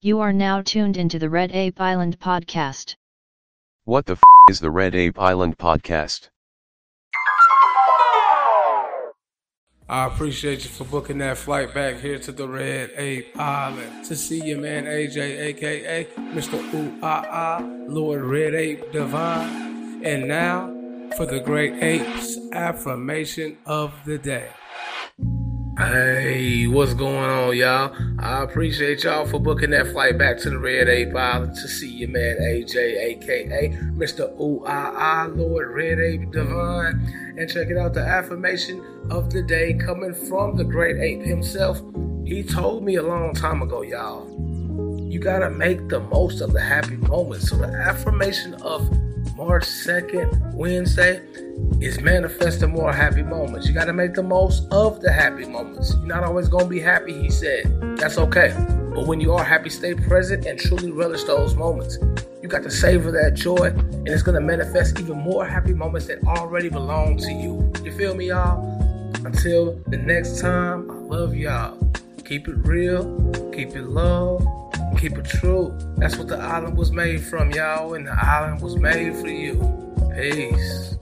You are now tuned into the Red Ape Island podcast. What the f is the Red Ape Island podcast? I appreciate you for booking that flight back here to the Red Ape Island to see your man AJ, aka Mr. Ooh Ah Ah, Lord Red Ape Divine. And now for the Great Apes affirmation of the day. Hey, what's going on, y'all? I appreciate y'all for booking that flight back to the Red Ape Island to see your man AJ, aka Mr. Ah, Lord Red Ape Divine. And check it out the affirmation of the day coming from the great ape himself. He told me a long time ago, y'all, you gotta make the most of the happy moments. So the affirmation of March 2nd, Wednesday, is manifesting more happy moments. You got to make the most of the happy moments. You're not always going to be happy, he said. That's okay. But when you are happy, stay present and truly relish those moments. You got to savor that joy, and it's going to manifest even more happy moments that already belong to you. You feel me, y'all? Until the next time, I love y'all. Keep it real, keep it love, keep it true. That's what the island was made from, y'all, and the island was made for you. Peace.